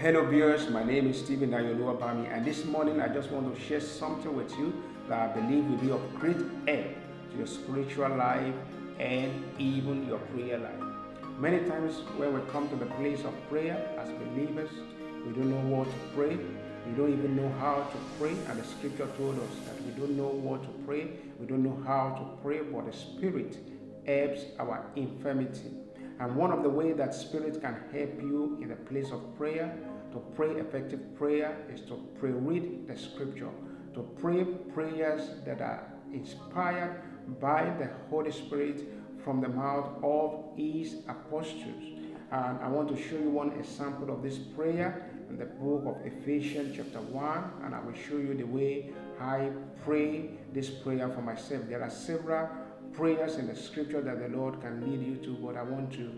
Hello viewers, my name is Stephen Ayoluwabami and this morning I just want to share something with you that I believe will be of great help to your spiritual life and even your prayer life. Many times when we come to the place of prayer as believers, we don't know what to pray. We don't even know how to pray and the scripture told us that we don't know what to pray. We don't know how to pray, but the Spirit helps our infirmity. And one of the ways that Spirit can help you in the place of prayer, to pray effective prayer, is to pray, read the scripture, to pray prayers that are inspired by the Holy Spirit from the mouth of His apostles. And I want to show you one example of this prayer in the book of Ephesians, chapter 1, and I will show you the way I pray this prayer for myself. There are several prayers in the scripture that the Lord can lead you to, but I want to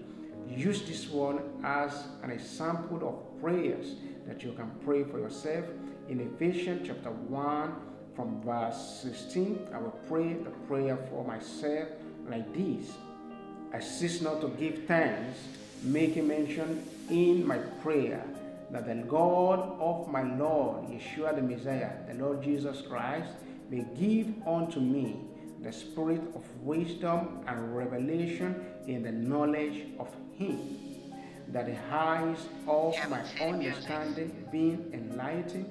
use this one as an example of prayers that you can pray for yourself. In Ephesians chapter 1, from verse 16, I will pray the prayer for myself like this I cease not to give thanks, making mention in my prayer that the God of my Lord, Yeshua the Messiah, the Lord Jesus Christ, may give unto me the spirit of wisdom and revelation in the knowledge of Him, that the eyes of my understanding being enlightened,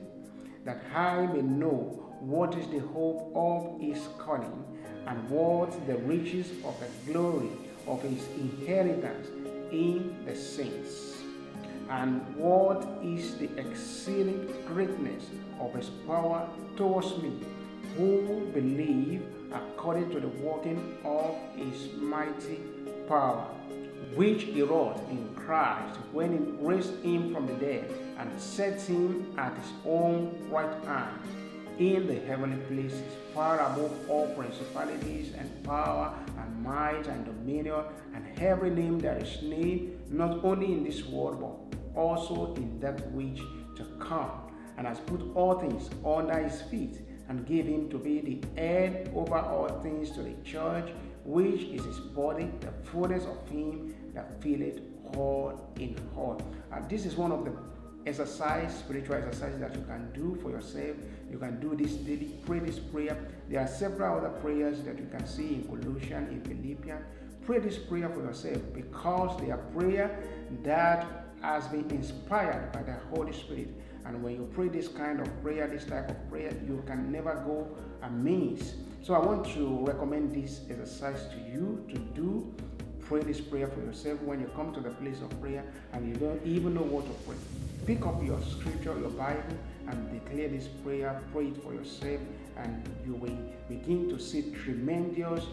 that I may know what is the hope of His calling, and what the riches of the glory of His inheritance in the saints, and what is the exceeding greatness of His power towards me, who believe according to the working of his mighty power, which he wrought in Christ when he raised him from the dead and set him at his own right hand in the heavenly places, far above all principalities and power and might and dominion and every name that is named, not only in this world but also in that which to come, and has put all things under his feet and gave him to be the head over all things to the church, which is his body, the fullness of him that filleth all in all. And this is one of the exercise, spiritual exercises that you can do for yourself. You can do this daily, pray this prayer. There are several other prayers that you can see in Colossians, in Philippians. Pray this prayer for yourself because they are prayer that has been inspired by the Holy Spirit. And when you pray this kind of prayer, this type of prayer, you can never go amiss. So I want to recommend this exercise to you to do. Pray this prayer for yourself when you come to the place of prayer and you don't even know what to pray. Pick up your scripture, your Bible, and declare this prayer. Pray it for yourself, and you will begin to see tremendous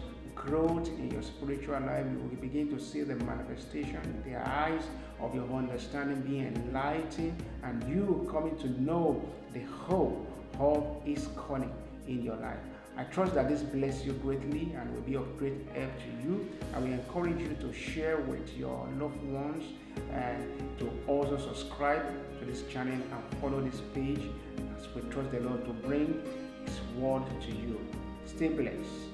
growth in your spiritual life. You will begin to see the manifestation, in the eyes of your understanding being enlightened, and you coming to know the hope of His calling in your life. I trust that this bless you greatly and will be of great help to you. I will encourage you to share with your loved ones and to also subscribe to this channel and follow this page as we trust the Lord to bring His word to you. Stay blessed.